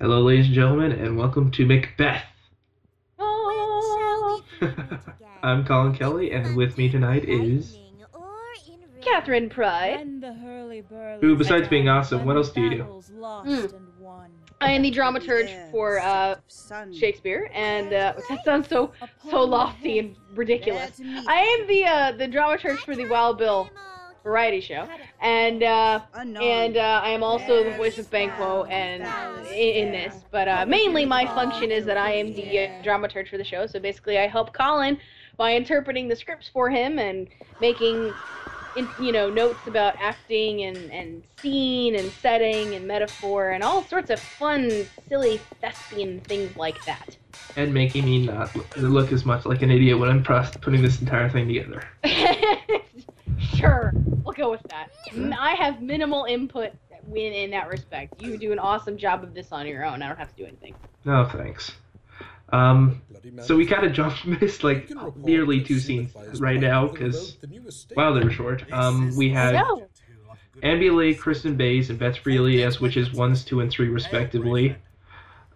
Hello, ladies and gentlemen, and welcome to Macbeth. Oh, I'm Colin Kelly, and with me tonight is. Kathryn Pryde. Who, besides being awesome, what else do you do? Hmm. I am the dramaturge for uh, Shakespeare, and uh, that sounds so so lofty and ridiculous. I am the uh, the dramaturge for the Wild Bill variety show, and uh, and uh, I am also the voice of Banquo and in, in this. But uh, mainly, my function is that I am the uh, dramaturge for the show. So basically, I help Colin by interpreting the scripts for him and making. In, you know notes about acting and, and scene and setting and metaphor and all sorts of fun silly thespian things like that And making me not look as much like an idiot when I'm pros- putting this entire thing together. sure, we'll go with that. I have minimal input in, in that respect. You do an awesome job of this on your own. I don't have to do anything. No, thanks. Um, so we kind of jumped missed like nearly two scenes right now because wow, they were short. Um, we had No. Ambi Lee, Kristen Bays, and Beth Freely as witches ones, two, and three respectively.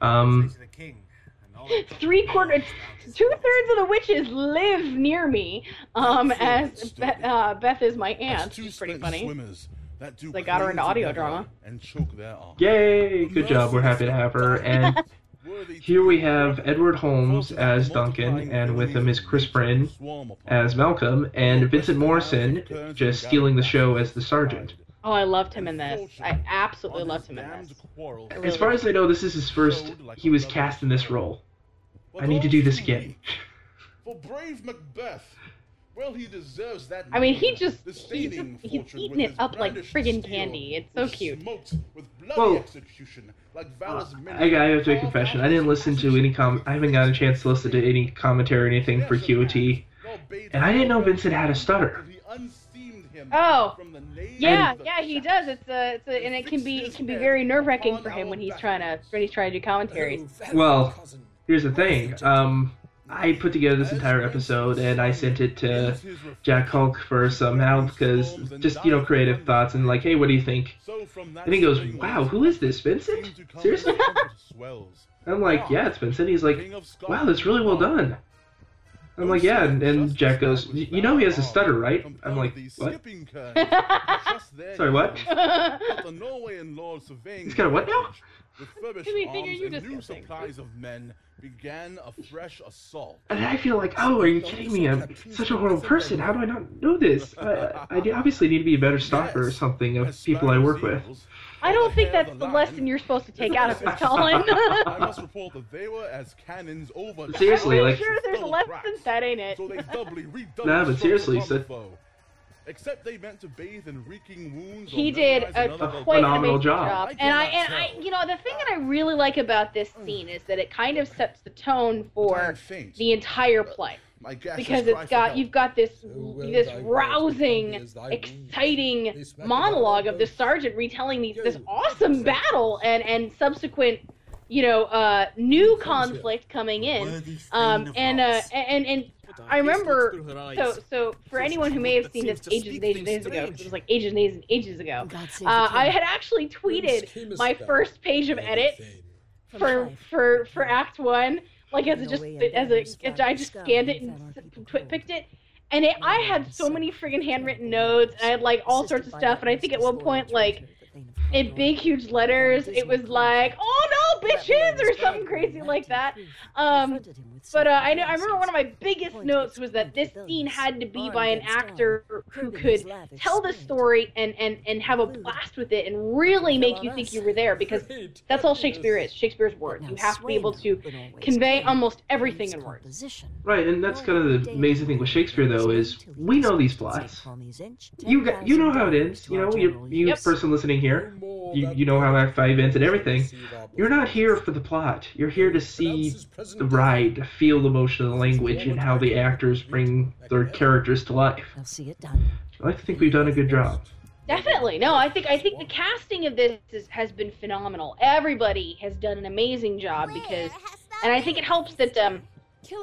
Um, Three quarters, two thirds of the witches live near me. Um, as Be- uh, Beth is my aunt. She's pretty funny. They got her into audio drama. yay! Good job. We're happy to have her. And here we have Edward Holmes as Duncan, and with him is Chris Bryn as Malcolm, and Vincent Morrison just stealing the show as the sergeant. Oh, I loved him in this. I absolutely loved him in this. Really As far as I know, this is his first. He was cast in this role. I need to do this again. For brave Macbeth. Well, he deserves that. I mean, he just he's, just- he's eating it up like friggin' candy. It's so cute. With bloody Whoa. execution, like Valor's I, many I have to make a confession. I didn't listen to any com. I haven't gotten a chance to listen to any commentary or anything for QOT. And I didn't know Vincent had a stutter. Oh, Yeah, yeah, he does. It's a, it's a, and it can be, it can be very nerve wracking for him when he's trying to, when he's trying to do commentaries. Well, here's the thing. Um, I put together this entire episode and I sent it to Jack Hulk for somehow because just you know creative thoughts and like, hey, what do you think? And he goes, "Wow, who is this, Vincent? Seriously?" I'm like, yeah, it's Vincent. He's like, wow, that's really well done. I'm like, yeah, and, and Jack goes, you know he has a stutter, right? I'm like, what? Sorry, what? He's got a what now? With Give me furbished a finger, arms and new disgusting. supplies of men began a fresh assault. And I feel like, oh, are you kidding me? I'm such a horrible person. How do I not know this? I, I obviously need to be a better stalker or something of people I work with. I don't think that's the lesson you're supposed to take out of this, Colin. I must report that they were as cannons over. Seriously, I'm like- sure there's a lesson that ain't it. So they doubly redoubled Nah, but seriously, so- the foe. Except they meant to bathe in reeking wounds. He did a, another a vocal quite phenomenal amazing job. job. I And I cannot and I, you know, the thing that I really like about this scene is that it kind of sets the tone for I'm the entire play. My because it's got you've got this will this rousing, be as thy exciting This monologue of this sergeant retelling these, this awesome battle and and subsequent, you know, uh, new conflict coming in. Um, and uh, and and I remember so so for anyone who may have seen this ages and ages and ages ago, 'cause it was like ages and ages and ages ago. Uh, I had actually tweeted my first page of edit for for for Act One, like as a just as a as I just scanned it and s- twi- picked it, and it, I had so many friggin' handwritten notes. And I had like all sorts of stuff, and I think at one point like in big huge letters it was like oh no bitches or something crazy like that. Um, but uh, I know I remember one of my biggest notes was that this scene had to be by an actor who could tell the story and and and have a blast with it and really make you think you were there because that's all Shakespeare is. Shakespeare's words. You have to be able to convey almost everything in words. Right, and that's kind of the amazing thing with Shakespeare, though, is we know these plots. You got, you know how it ends. You know, you, you Yep. person listening here, you, you know how Act Five ends and everything. You're not here for the plot. You're here to see the ride, to feel the motion of the language and how the actors bring their characters to life. I'll see it done. I like to think we've done a good job. Definitely. No, I think I think the casting of this is, has been phenomenal. Everybody has done an amazing job because and I think it helps that um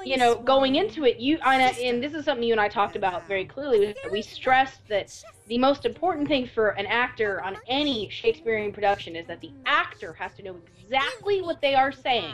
you know, going into it, you and this is something you and I talked about very clearly. We stressed that the most important thing for an actor on any Shakespearean production is that the actor has to know exactly what they are saying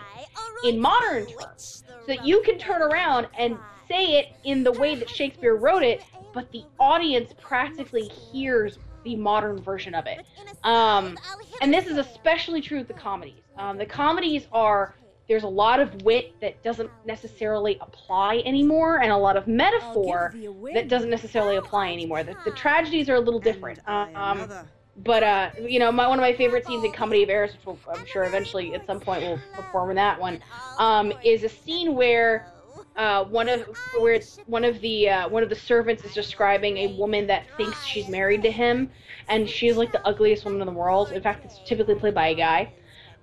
in modern terms, so that you can turn around and say it in the way that Shakespeare wrote it, but the audience practically hears the modern version of it. Um, and this is especially true with the comedies. Um, the comedies are there's a lot of wit that doesn't necessarily apply anymore, and a lot of metaphor that doesn't necessarily apply anymore. The, the tragedies are a little different. Um, but uh, you know, my, one of my favorite scenes in Comedy of Errors, which we'll, I'm sure eventually at some point we'll perform in that one, um, is a scene where uh, one of where it's one of the uh, one of the servants is describing a woman that thinks she's married to him, and she's like the ugliest woman in the world. In fact, it's typically played by a guy.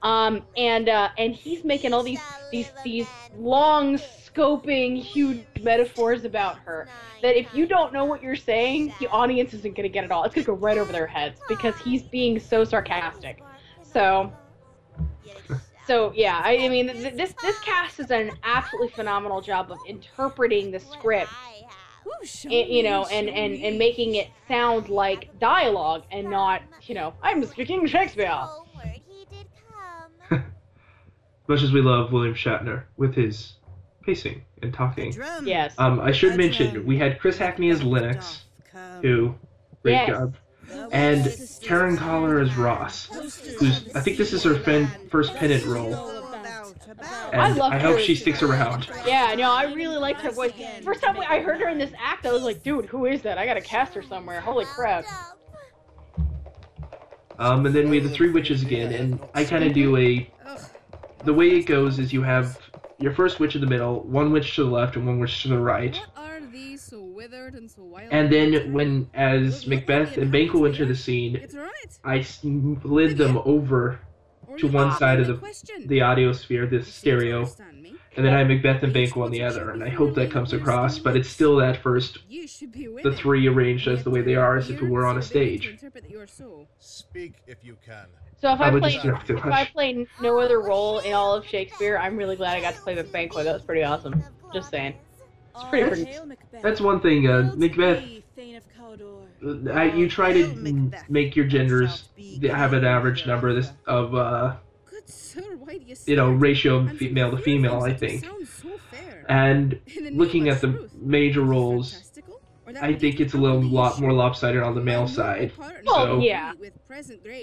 Um, and uh, and he's making all these these these long scoping huge metaphors about her that if you don't know what you're saying, the audience isn't gonna get it all. It's gonna go right over their heads because he's being so sarcastic. So so yeah, I, I mean th- this this cast has done an absolutely phenomenal job of interpreting the script and, you know, and, and, and making it sound like dialogue and not, you know, I'm speaking Shakespeare. Much as we love William Shatner with his pacing and talking. Yes. Um, I should mention we had Chris Hackney as Lennox, who great yes. job, and Karen Collar as Ross, who's I think this is her fen- first Pendant role. And I, love her. I hope she sticks around. Yeah, no, I really liked her voice. First time I heard her in this act, I was like, dude, who is that? I gotta cast her somewhere. Holy crap. Um, and then we have the three witches again, and I kind of do a the way it goes is you have your first witch in the middle, one witch to the left, and one witch to the right. And then when as Macbeth and Banquo enter the scene, I slid them over to one side of the the audio sphere, the stereo, and then I have Macbeth and Banquo on the other, and I hope that comes across. But it's still that first, the three arranged as the way they are, as if it were on a stage. Speak if you can. So if I, I played if I played no other role in all of Shakespeare, I'm really glad I got to play with Banquo. That was pretty awesome. Just saying. It's pretty. pretty... That's one thing. Uh, Macbeth. Uh, you try to make your genders have an average number of uh, you know ratio of male to female. I think. And looking at the major roles, I think it's a little lot more lopsided on the male side. Well, so, yeah.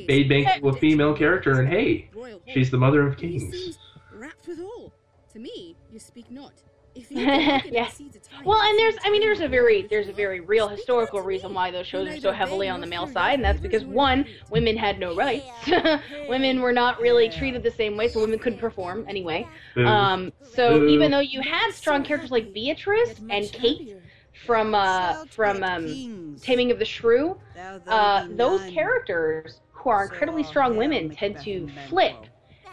Made Banquo a female character, and hey, she's the mother of kings. Wrapped with all. To me, you speak not. yes. Well, and there's, I mean, there's a very, there's a very real historical reason why those shows are so heavily on the male side, and that's because one, women had no rights. women were not really treated the same way, so women couldn't perform anyway. Um, so even though you had strong characters like Beatrice and Kate, from uh, from um, Taming of the Shrew, uh, those characters who are incredibly strong women tend to flip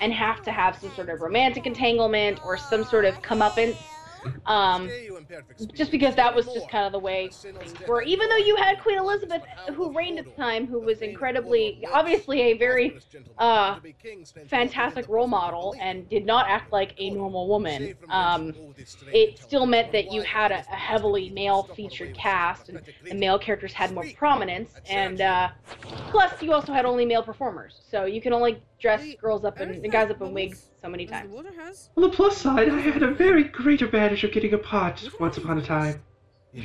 and have to have some sort of romantic entanglement or some sort of comeuppance um, just because that was just kind of the way things were. Even though you had Queen Elizabeth, who reigned at the time, who was incredibly, obviously a very uh, fantastic role model and did not act like a normal woman, um, it still meant that you had a, a heavily male-featured cast, and the male characters had more prominence, and uh, plus you also had only male performers, so you can only dress girls up and guys up in wigs so many times. On the plus side, I had a very great advantage of getting a pot once upon a time.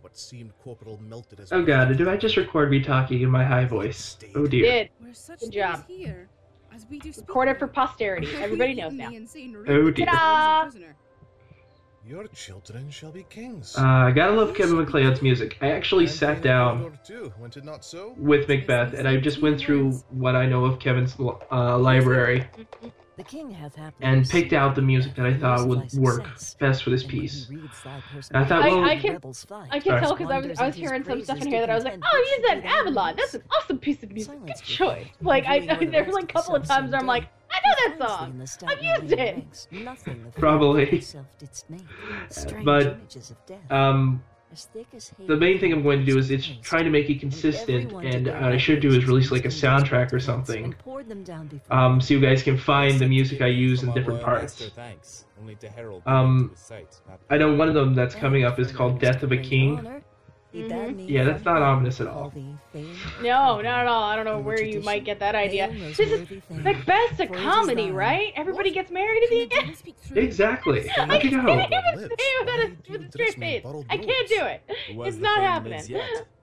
what seemed corporal melted as oh god, did I just record me talking in my high voice? Oh dear. Did. Good job. Here, Record it for posterity. Everybody knows now. Oh dear. Ta-da! Your children shall be kings. Uh, I gotta love Kevin MacLeod's music. I actually and sat down so? with Macbeth, and I just went through what I know of Kevin's uh, library. and picked out the music that I thought would work best for this piece. And I thought, well, I, I can, I can tell because I was, I was hearing some stuff in here that I was like, oh, use that Avalon. That's an awesome piece of music. Good choice. Like, I, I there was like a couple of times where I'm like, I know that song. I've used it. Probably. but um, the main thing I'm going to do is it's trying to make it consistent, and uh, I should do is release like a soundtrack or something, um, so you guys can find the music I use in different parts. Um, I know one of them that's coming up is called "Death of a King." Mm-hmm. Yeah, that's not ominous at all. No, not at all. I don't know where you might get that idea. This is Macbeth's a comedy, right? Everybody gets married at the end. Exactly. I can't even say it with a straight face. I can't do it. It's not happening.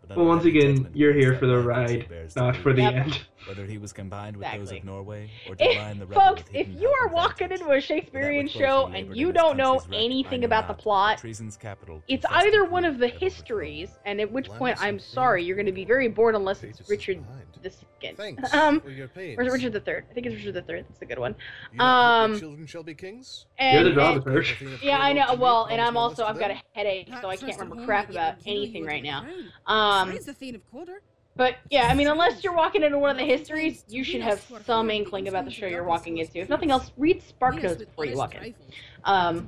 Well, once again, you're here for the ride, not for the yep. end. Whether he was combined with exactly. those of Norway or if, the Folks, if you are walking into a Shakespearean show and you don't know anything about the plot, it's either one of the histories, and at which point I'm sorry, you're going to be very bored unless it's Richard the Second. Um, or is it Richard the Third? I think it's Richard the Third. That's a good one. Um, children shall be kings. And, you're the dramaturg. Yeah, I know. Well, and I'm also I've got a headache, so I can't remember crap about anything right now. Um. But yeah, I mean, unless you're walking into one of the histories, you should have some inkling about the show you're walking into. If nothing else, read Spark Notes before you walk in. Um,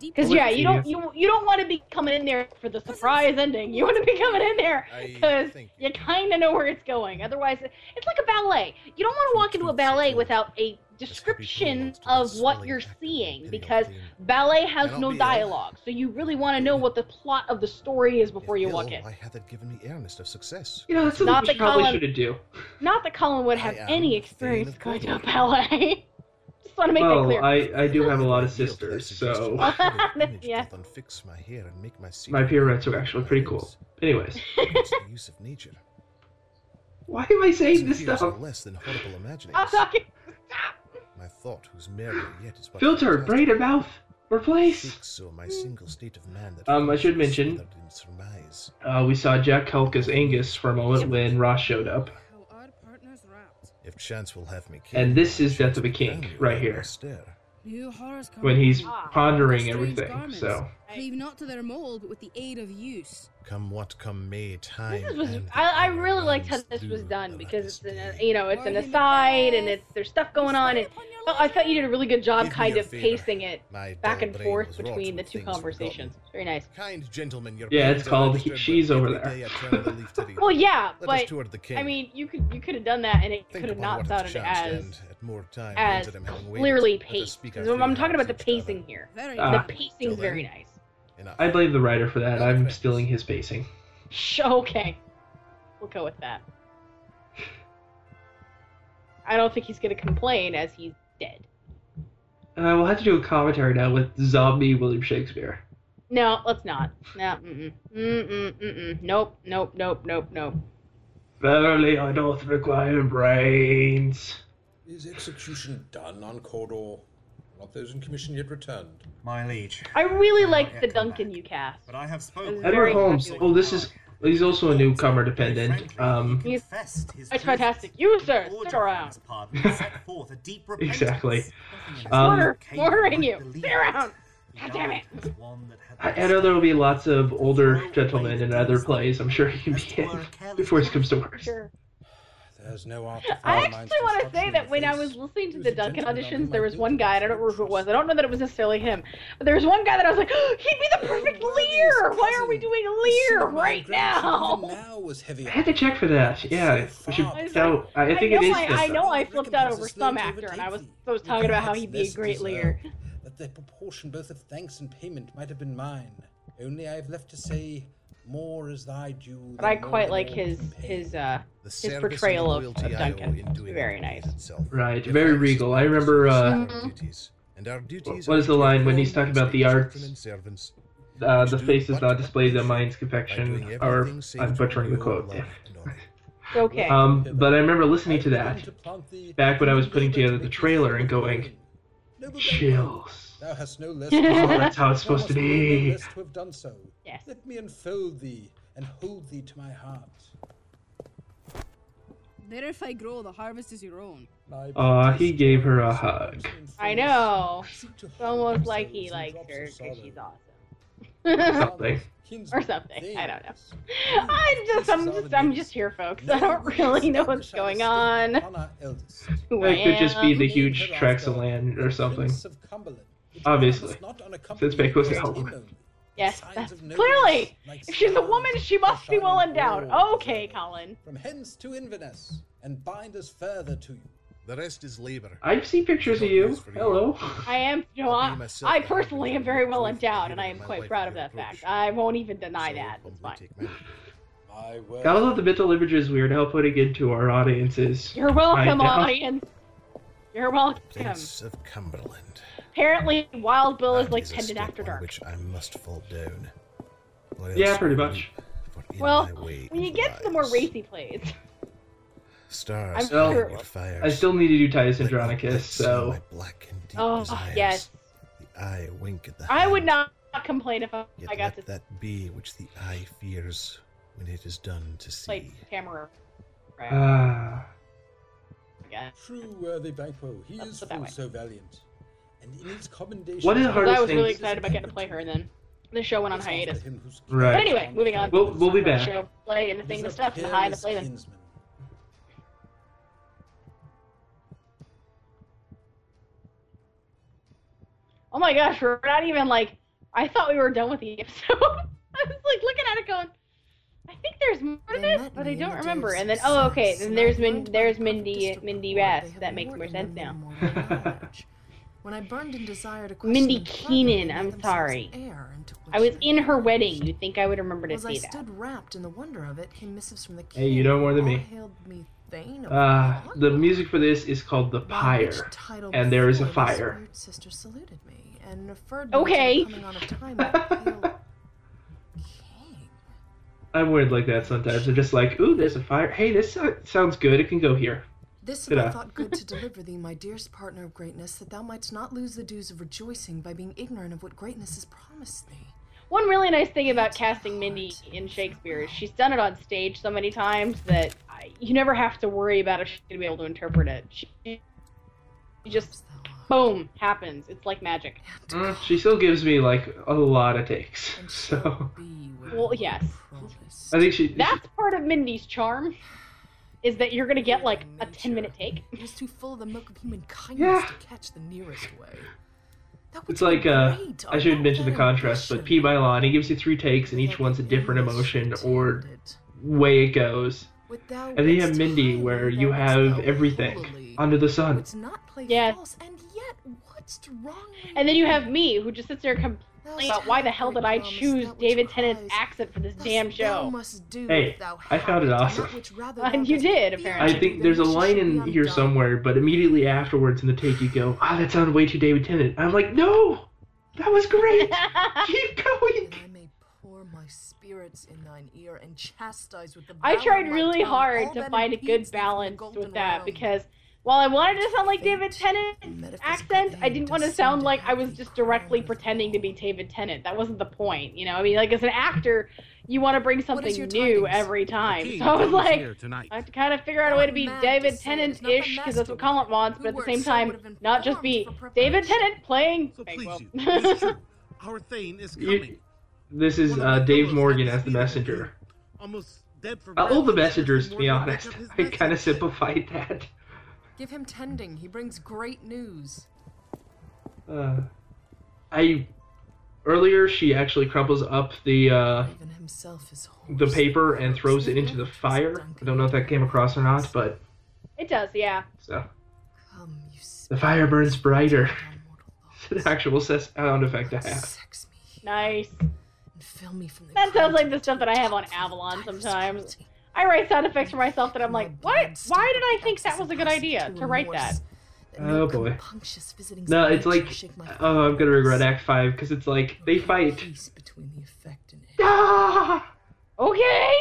because yeah, you don't you you don't want to be coming in there for the surprise ending. You want to be coming in there because you kind of know where it's going. Otherwise, it's like a ballet. You don't want to walk into a ballet without a description of what you're seeing because ballet has no dialogue. So you really want to know what the plot of the story is before you walk in. I had that given me earnest of success. You know, that's not that probably should do. Not that Colin would have any experience going to a ballet. Just want to make well, that clear. I, I do have a lot of sisters, so yeah. my parents are actually pretty cool. Anyways. Why am I saying this stuff? Less than horrible imaginings. I'm talking. My thought, whose merely yet is Filter, brain and mouth, replace. So my single state of man that um, I should mention, uh, we saw Jack Culk as Angus for a moment when Ross showed up. If chance will have me and this is Death of a King right here. When he's pondering everything, so. Cleave not to their mold, but with the aid of use. Come what come may, time. This was, I, I really liked how this was done because it's an, you know it's an aside and it's there's stuff going on and I thought you did a really good job kind of pacing it back and forth between the two conversations. Very nice. Kind gentlemen, yeah, it's called he, She's Over There. well, yeah, but I mean, you could you could have done that and it could have not sounded as as clearly paced. I'm talking about the pacing here. Ah. The pacing is very nice. I blame the writer for that. I'm stealing his pacing. Okay. We'll go with that. I don't think he's going to complain as he's dead. Uh, we'll have to do a commentary now with zombie William Shakespeare. No, let's not. No, mm-mm. Mm-mm, mm-mm. Nope, nope, nope, nope, nope. Verily, I doth require brains. Is execution done on Cawdor? Not those in commission yet returned. My liege. I really liked the Duncan you cast. But I have spoken. Edward Holmes. Oh, this is. He's also a newcomer dependent. Um, he's it's fantastic. You, sir, stick around. exactly. Um, Murdering you. Sit around. God damn it. I, I know there will be lots of older gentlemen in other plays. I'm sure he can be in before he comes to work. Sure. There's no I actually want to say that when I was listening to the Duncan auditions, there was one guy, I don't remember who it was, I don't know that it was necessarily him, but there was one guy that I was like, oh, he'd be the oh perfect Lear! Why are we doing Lear right now? I had to check for that. Yeah, we should. So, I, think it is. I, I know I flipped out over some actor, and I was, I was talking about how he'd be a great Lear. That the proportion both of thanks and payment might have been mine. Only I have left to say more is thy due. But I quite like his his uh his portrayal of, of Duncan. Very nice. Right, very regal. I remember. Uh, mm-hmm. What is the line when he's talking about the arts? Uh, the faces not displayed the mind's confection, or I'm butchering the quote. Yeah. Okay. Um, but I remember listening to that back when I was putting together the trailer and going, chills. Thou hast no less. that's how it's supposed to be. To have done so. Yes. Let me enfold thee and hold thee to my heart. There if I grow, the harvest is your own. Aw, uh, he gave her a hug. I know. It's almost like he likes her because she's awesome. something. or something. I don't know. I'm just, I'm just, I'm just here, folks. I don't really know what's going on. It could just be the huge tracts of land or something. Obviously, since Banquo's out. Yes, that's clearly. If she's a woman, she must be well endowed. Okay, Colin. From hence to Inverness, and bind us further to you. The rest is labor. I've seen pictures of you. Hello. I am. No, I, I personally am very well endowed, and I am quite proud of that fact. I won't even deny that. It's fine. Gotta love the mental images we are now putting into our audiences. You're welcome, audience. You're welcome. Prince of Cumberland. Apparently, Wild Bill is like tended after dark. Which I must fall down. Yeah, pretty much. Well, when you get to the more racy plays. Stars still, I still need to do Titus Andronicus, so. oh yes. The eye wink at the I would not complain if I, I got to. that be which the eye fears when it is done to see. Like Tamora. Right. Ah. Uh, True worthy Banquo, he Let's is full so valiant. And in his commendation. What is the hardest I was really excited about getting to play her, and then the show went on hiatus. Right. But anyway, moving on. We'll, we'll be back. Show, play and the thing, the stuff, the high, the play them. Oh my gosh, we're not even like. I thought we were done with the episode. I was like looking at it going, I think there's more to this, but I don't remember. And then, oh, okay, then there's Min- there's Mindy Mindy Bass. That makes more sense now. when I burned in desire to Mindy Keenan. I'm sorry. I was in her wedding. You'd think I would remember to As see I that. stood wrapped in the wonder of it, came missives from the king. Hey, you know more than me. me uh, the music for this is called The Pyre, and there is a fire. Sister saluted me and referred me okay. to coming on a time I'm weird like that sometimes. I'm just like, ooh, there's a fire. Hey, this sounds good. It can go here. This have I thought good to deliver thee, my dearest partner of greatness, that thou mightst not lose the dues of rejoicing by being ignorant of what greatness has promised thee. One really nice thing about casting Mindy in Shakespeare is she's done it on stage so many times that you never have to worry about if she's going to be able to interpret it. She, just, boom, happens. It's like magic. Mm, she still gives me, like, a lot of takes. So. Well, yes. I think she. That's part of Mindy's charm. Is that you're gonna get like a ten minute take? It is too full of the milk of human kindness yeah. to catch the nearest way. It's like uh, I should mention the contrast, but P. Mylon he gives you three takes, and each one's a different emotion or way it goes. And then you have Mindy, where you have everything under the sun. Yeah. And then you have me, who just sits there about why the hell did I choose David Tennant's accent for this damn show. Hey, I found it awesome. And you did, apparently. I think there's a line in here somewhere, but immediately afterwards in the take you go, ah, oh, that sounded way too David Tennant. I'm like, no! That was great! Keep going! spirits in thine ear and chastise with the I tried really hard to find a good balance with that because while I wanted to sound like David Tennant accent, I didn't want to sound like I was just directly pretending to be David Tennant. That wasn't the point, you know. I mean, like as an actor, you want to bring something new every time. So I was like, I have to kind of figure out a way to be David Tennant-ish because that's what Colin wants, but at the same time, not just be David Tennant playing. So please, our Thane is coming. this is uh, Dave Morgan as the messenger. Almost dead for all the messengers, to be honest. I kind of simplified that. Give him tending. He brings great news. Uh, I earlier she actually crumples up the uh, the paper and throws it into the fire. I don't know if that came across or not, but it does. Yeah. So the fire burns brighter. It's an actual sound effect I have. Nice. That sounds like the stuff that I have on Avalon sometimes. I write sound effects for myself that I'm like, what? Why did I think that was a good idea to write that? Oh boy. No, it's like, oh, I'm gonna regret Act Five because it's like they fight. Ah! Okay.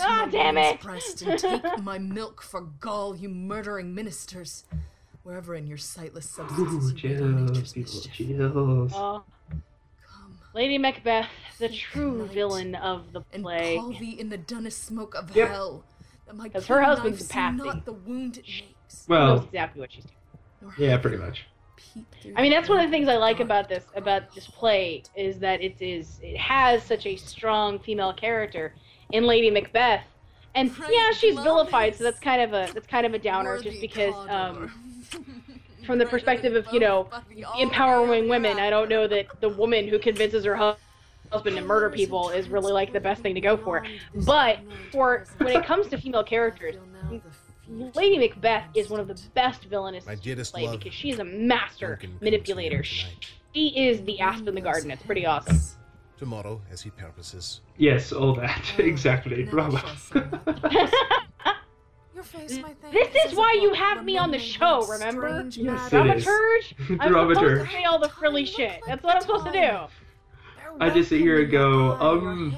Ah, damn it! and take my milk for gall, you murdering ministers. Wherever in your sightless substances Ooh, chills, people, chills. Oh. Lady Macbeth, the true villain of the play. And call thee in the dunnest smoke of yep. hell. Because her husband's a patsy. Not the wound it makes. Well, knows exactly what she's doing. Yeah, pretty much. I mean, that's one of the things I like about this about this play is that it is it has such a strong female character in Lady Macbeth, and yeah, she's vilified, so that's kind of a that's kind of a downer, just because um, from the perspective of you know empowering women. I don't know that the woman who convinces her husband and murder people is really like the best thing to go for. But for when it comes to female characters, Lady Macbeth is one of the best villainous to play because she is a master manipulator. She is the asp in the garden. It's pretty awesome. Tomorrow, as he purposes. Yes, all that exactly. Bravo. This is why you have me on the show, remember? Yes, it Dramaturge? is. I'm supposed to say all the frilly shit. That's what I'm supposed to do. I just sit here and go, um,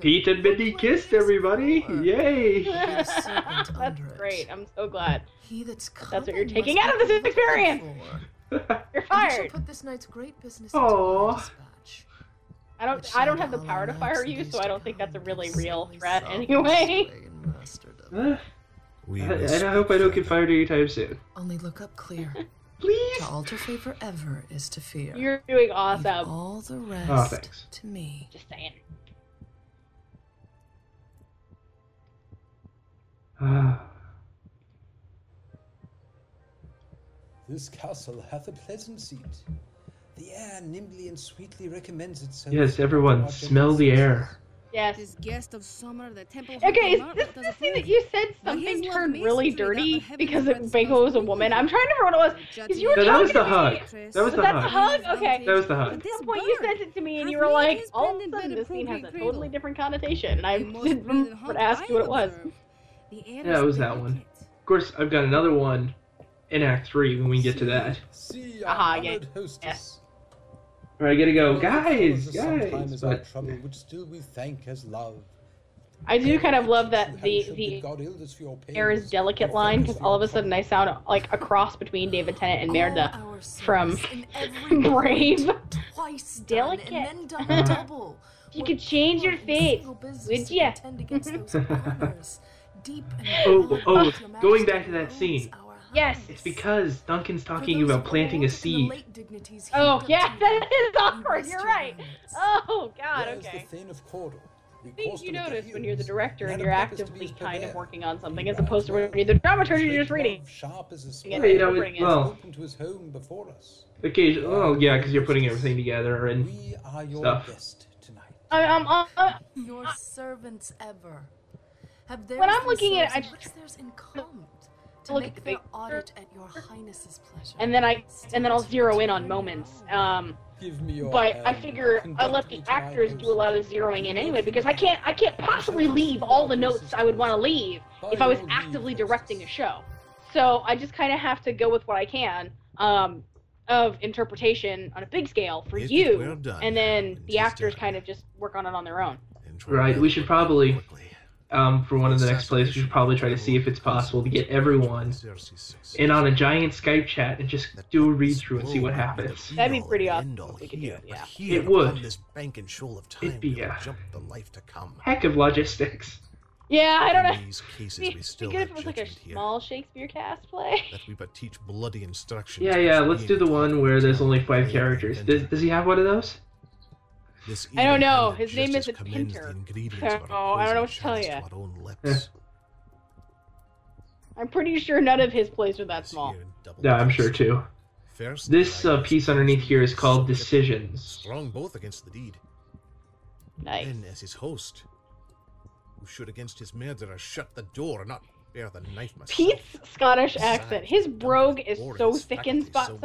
Pete and Mindy kissed everybody. Yay! That's great. I'm so glad. He that's That's what you're taking out of this experience. You're fired. Put this night's great business Aw. I don't. I don't have the power to fire you, so I don't think that's a really real threat anyway. We I, and I hope I don't get fired anytime soon. Only look up clear. Please. To alter fate forever is to fear. You're doing awesome. All the rest Oh, thanks. to me. Just saying. Ah. This castle hath a pleasant seat. The air nimbly and sweetly recommends itself. yes, everyone, smell the air. Yes. This guest of summer, the temple. Okay, is this the scene that you said something turned really dirty because it, Banquo was a woman? I'm trying to remember what it was. Because you were No, that was the hug. That was Was the that the hug. hug? Okay. That was the hug. At some point, you sent it to me, and you were like, "All of a sudden, this scene has a totally different connotation," and I didn't remember to ask you what it was. Yeah, it was that one. Of course, I've got another one in Act 3 when we get to that. See Aha, our yeah. honored hostess. Alright, I gotta go. Guys, For time guys. is our But trouble, which still we thank as love. I do kind of love that Who the the bid God illness for your air is delicate line because all of a sudden I sound like a cross between David Tennant and All Merida from every Brave. Twice Delicate. and then done double. You could change your fate, face, single business would to ya? contend against deep and Oh, oh, going back to that scene. Our Yes. it's because Duncan's talking about planting a old and the seed. Oh yeah, to that oh, you, is you awkward. You're right. Oh god. Okay. the Thane of Cawdor, I you notice when you're the director and you're purpose to be actively kind of working on something as opposed to when you're the dramaturg and you're just reading. love, Sharp as a Yeah, you know, it, it. well, open to his home before us. occasion. Oh, yeah, because you're putting everything together and We are your stuff. guest tonight. I, I'm, I'm, I'm, Your servants ever. Have theirs When I'm looking at it, I themselves what's theirs in common? To look at the their audit at your highness's pleasure. and then I and then I'll zero in on moments. Um, Give me your but I figure I conduct let the actors do a lot of zeroing in anyway because I can't I can't possibly leave all the notes I would want to leave if I was actively directing a show. So I just kind of have to go with what I can um, of interpretation on a big scale for If you, were done, and then the actors kind of just work on it on their own. Right, we should probably- um, for one of the next plays, we should probably try to see if it's possible to get everyone in on a giant Skype chat and just do a read through and see what happens. That'd be pretty awesome if we could do it, yeah. It would. This bank and shoal of time, It'd be a jump the life to come. heck of logistics. Yeah, I don't know. In these cases, It'd we be still good have if it was like a judgment here. small Shakespeare cast play. That we but teach bloody instructions. Yeah, yeah, let's do the one where there's only five characters. Does, does he have one of those? This I don't know. His name isn't commends Pinter. the ingredients of So, our I don't know what to tell chance ya. to own lips. I'm pretty sure none of his plays are that small. Here Yeah, I'm sure too. First, This uh, piece underneath here is called Decisions. Strong both against the deed. Nice. Then, as his host, who should against his murderer shut the door and not bear the knife myself. Pete's Scottish accent. His brogue is so thick in spots so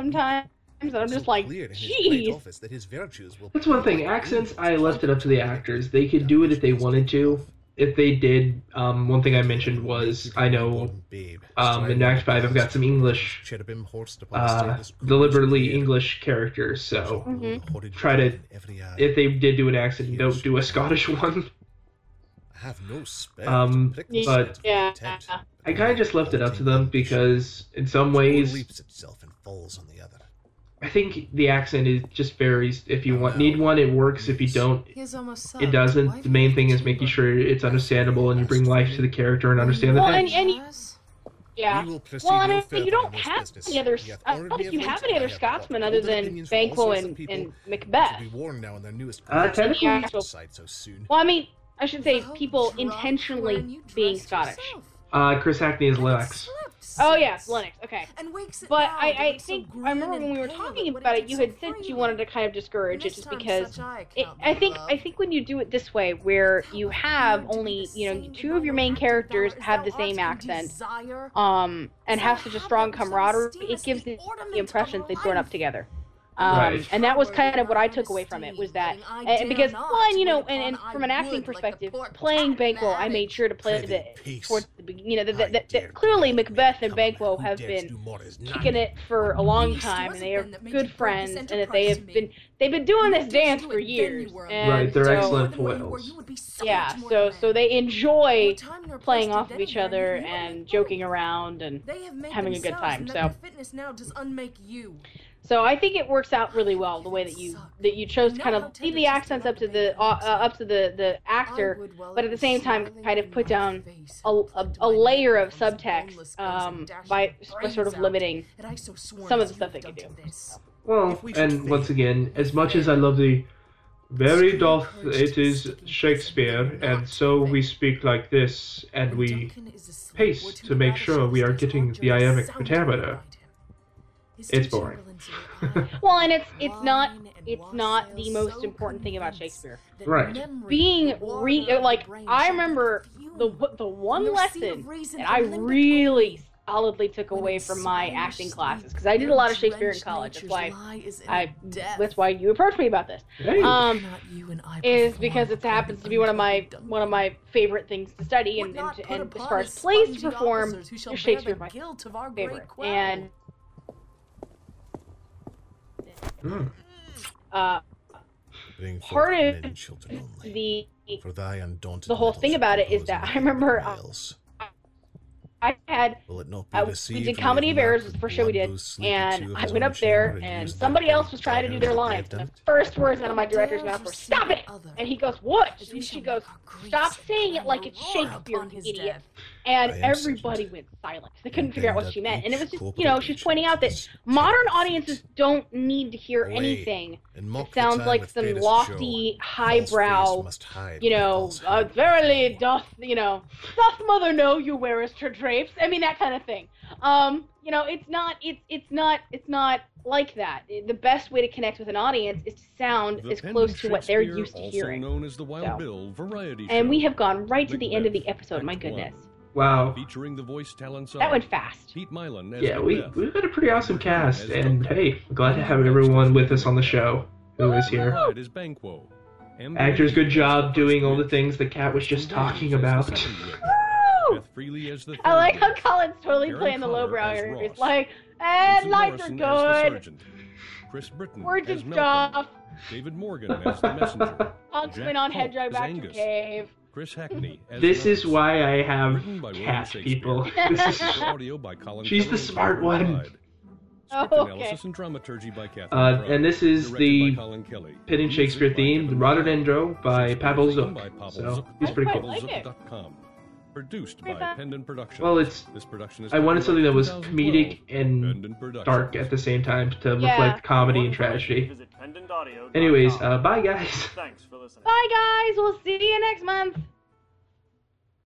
sometimes, and I'm so like, clear in his great jeez. that his virtues will That's one thing. Accents, I left it up to the actors. They could do it if they wanted to. If they did, um, one thing I mentioned was I know um, in Act 5 I've got some English, Cherubim horsed upon uh, deliberately in the air. English characters, so Mhm. Try to, in every eye. if they did do an accent, don't do a Scottish one. I have no spare Um, to prick the but- Yeah. I kind of just left it up to them because, in some ways, leaps itself and falls on the other. I think the accent is just varies. If you want need one, it works. If you don't, He is almost it doesn't. The main thing is making sure it's understandable and you bring life to the character and understand the Well, and, text. and you, yeah. We Well, I mean, you don't have business. any other. I don't think you have any other Scotsmen other than opinions from all Banquo sorts of and, and To be Macbeth. worn now in their newest Uh, technically- Yeah, so soon. Well, I mean, I should say people intentionally being dressed Scottish. Yourself. Uh, Chris Hackney is Lennox. Oh yeah, Lennox. Okay. But I, I think I remember when we were talking about it, you had said you wanted to kind of discourage it just because it, I think I think when you do it this way, where you have only you know two of your main characters have the same accent, um, and have such a strong camaraderie, it gives the, the impression they've grown up together. Um, right. And that was kind of what I took away from it was that and because one, you know, and, and from an acting perspective, playing Banquo, I made sure to play the towards the beginning. You know, the, the, the, clearly Macbeth and Banquo have been kicking it for a long time, and they are good friends, and that they have been they've been doing this dance for years. right, they're so, excellent foils. Yeah, so so they enjoy playing off of each other and joking around and having a good time. So. So I think it works out really well the way that you that you chose to kind of leave the accents up to the uh, uh, up to the the actor, but at the same time kind of put down a, a, a layer of subtext um, by, by sort of limiting some of the stuff they can do. Well, and once again, as much as I love the very doth it is Shakespeare, and so we speak like this, and we pace to make sure we are getting the iambic pentameter. It's boring. well, and it's it's not it's not the most important thing about Shakespeare. Right. Being re like I remember the the one lesson that I really solidly took away from my acting classes because I did a lot of Shakespeare in college. That's why I that's why you approached me about this. Um, is because it happens to be one of my one of my favorite things to study and and, and as far as plays to perform, Shakespeare my favorite. And Mm. Uh, part of the the whole thing about it is that I remember uh, I had uh, we did comedy of errors was the first show we did, and I went up there and somebody else was trying to do their lines. And the first words out of my director's mouth were "Stop it!" And he goes, "What?" And she goes, "Stop saying it like it's Shakespeare, you idiot." and everybody went silent. They couldn't figure out what she meant. And it was just, you know, she's pointing out that modern audiences don't need to hear anything. It sounds like some lofty, highbrow, you know, uh, verily doth, you know, doth mother know you wearest her drapes. I mean, that kind of thing. Um, you know, it's not, it's, it's not, it's not like that. The best way to connect with an audience is to sound the as close to what they're used to hearing. Known as the Wild so. Bill variety and we have gone right to the end of the episode. My goodness. Wow. Featuring the voice talents that went fast. Pete Mylan yeah, we, we've got a pretty awesome cast, and hey, glad to have everyone with us on the show who is here. Actors, good job doing all the things the cat was just talking about. I like how Colin's totally playing the lowbrow here. He's like, and lights are good. Chris Britton We're just off. David Morgan as the messenger. Huntsman on head drive back to cave. Chris Hackney. this is why I have cat people. This is, she's the smart one. Oh, okay. and dramaturgy by uh, and this is the Penn and Shakespeare theme, the Rhododendro by Pavel Zuk. So he's pretty cool. Like Produced by Pendant Productions. Well, it's. This production is I wanted something that was comedic and dark at the same time to yeah. reflect comedy and tragedy. Anyways, uh, bye guys. Thanks for listening. Bye guys. We'll see you next month.